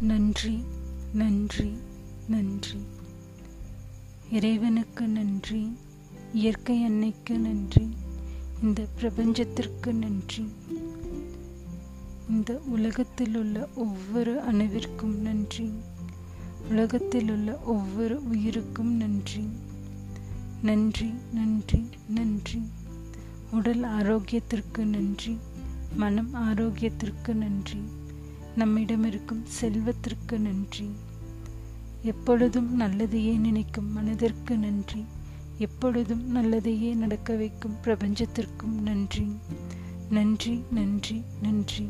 நன்றி நன்றி நன்றி. இறைவனுக்கு நன்றி இயற்கை அன்னைக்கு நன்றி இந்த பிரபஞ்சத்திற்கு நன்றி. இந்த உலகத்தில் உள்ள ஒவ்வொரு அணுவிற்கும் நன்றி. உலகத்தில் உள்ள ஒவ்வொரு உயிருக்கும் நன்றி. நன்றி நன்றி நன்றி. உடல் ஆரோக்கியத்திற்கு நன்றி மனம் ஆரோக்கியத்திற்கு நன்றி. நம்மிடம் இருக்கும் செல்வத்திற்கு நன்றி. எப்பொழுதும் நல்லதையே நினைக்கும் மனதிற்கு நன்றி. எப்பொழுதும் நல்லதையே நடக்க வைக்கும் பிரபஞ்சத்திற்கும் நன்றி. நன்றி நன்றி நன்றி.